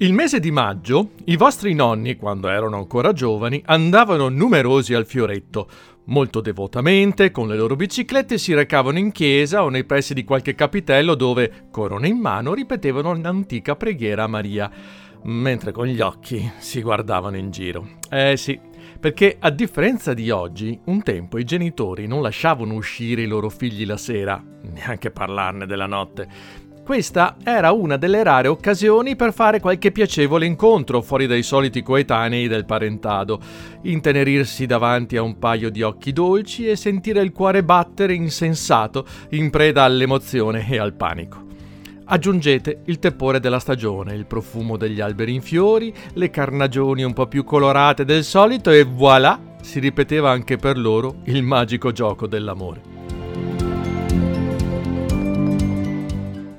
Il mese di maggio, i vostri nonni, quando erano ancora giovani, andavano numerosi al fioretto. Molto devotamente, con le loro biciclette, si recavano in chiesa o nei pressi di qualche capitello dove, corona in mano, ripetevano l'antica preghiera a Maria, mentre con gli occhi si guardavano in giro. Eh sì, perché a differenza di oggi, un tempo i genitori non lasciavano uscire i loro figli la sera, neanche parlarne della notte. Questa era una delle rare occasioni per fare qualche piacevole incontro fuori dai soliti coetanei del parentado, intenerirsi davanti a un paio di occhi dolci e sentire il cuore battere insensato, in preda all'emozione e al panico. Aggiungete il tepore della stagione, il profumo degli alberi in fiori, le carnagioni un po' più colorate del solito e voilà, si ripeteva anche per loro il magico gioco dell'amore.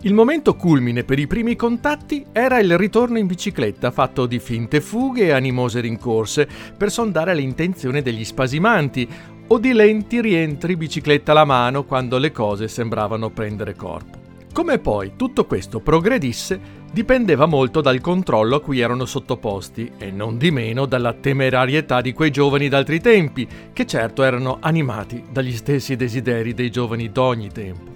Il momento culmine per i primi contatti era il ritorno in bicicletta, fatto di finte fughe e animose rincorse, per sondare le intenzioni degli spasimanti, o di lenti rientri bicicletta alla mano quando le cose sembravano prendere corpo. Come poi tutto questo progredisse dipendeva molto dal controllo a cui erano sottoposti e non di meno dalla temerarietà di quei giovani d'altri tempi, che certo erano animati dagli stessi desideri dei giovani d'ogni tempo.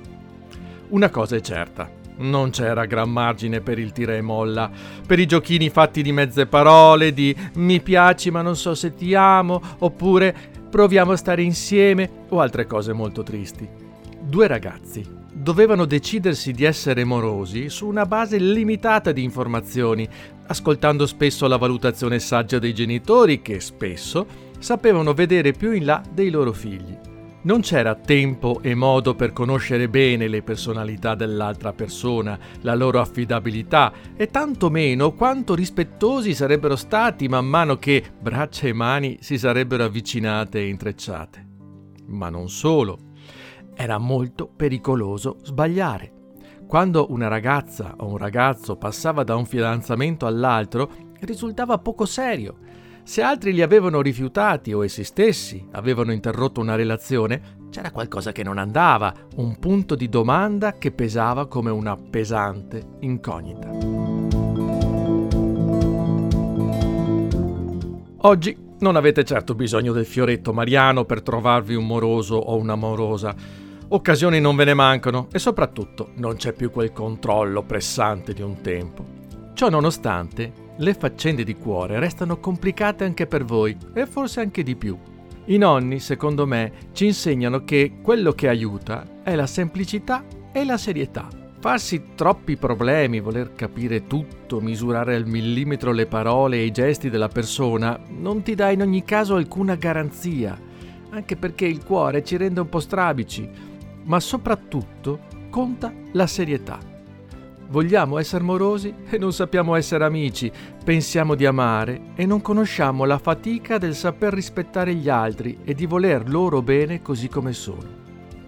Una cosa è certa, non c'era gran margine per il tira e molla, per i giochini fatti di mezze parole, di mi piaci ma non so se ti amo, oppure proviamo a stare insieme o altre cose molto tristi. Due ragazzi dovevano decidersi di essere morosi su una base limitata di informazioni, ascoltando spesso la valutazione saggia dei genitori che spesso sapevano vedere più in là dei loro figli. Non c'era tempo e modo per conoscere bene le personalità dell'altra persona, la loro affidabilità e tanto meno quanto rispettosi sarebbero stati man mano che braccia e mani si sarebbero avvicinate e intrecciate. Ma non solo. Era molto pericoloso sbagliare. Quando una ragazza o un ragazzo passava da un fidanzamento all'altro, risultava poco serio se altri li avevano rifiutati o essi stessi avevano interrotto una relazione, c'era qualcosa che non andava, un punto di domanda che pesava come una pesante incognita. Oggi non avete certo bisogno del fioretto mariano per trovarvi un moroso o un'amorosa. Occasioni non ve ne mancano e soprattutto non c'è più quel controllo pressante di un tempo. Ciò nonostante, le faccende di cuore restano complicate anche per voi e forse anche di più. I nonni, secondo me, ci insegnano che quello che aiuta è la semplicità e la serietà. Farsi troppi problemi, voler capire tutto, misurare al millimetro le parole e i gesti della persona, non ti dà in ogni caso alcuna garanzia, anche perché il cuore ci rende un po' strabici, ma soprattutto conta la serietà. Vogliamo essere morosi e non sappiamo essere amici, pensiamo di amare e non conosciamo la fatica del saper rispettare gli altri e di voler loro bene così come sono.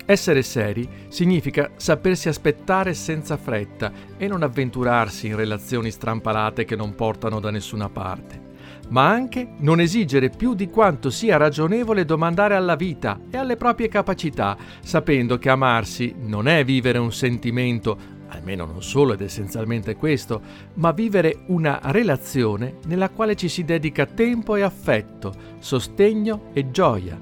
Essere seri significa sapersi aspettare senza fretta e non avventurarsi in relazioni strampalate che non portano da nessuna parte, ma anche non esigere più di quanto sia ragionevole domandare alla vita e alle proprie capacità, sapendo che amarsi non è vivere un sentimento almeno non solo ed essenzialmente questo, ma vivere una relazione nella quale ci si dedica tempo e affetto, sostegno e gioia.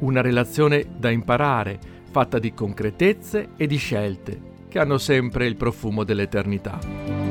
Una relazione da imparare, fatta di concretezze e di scelte, che hanno sempre il profumo dell'eternità.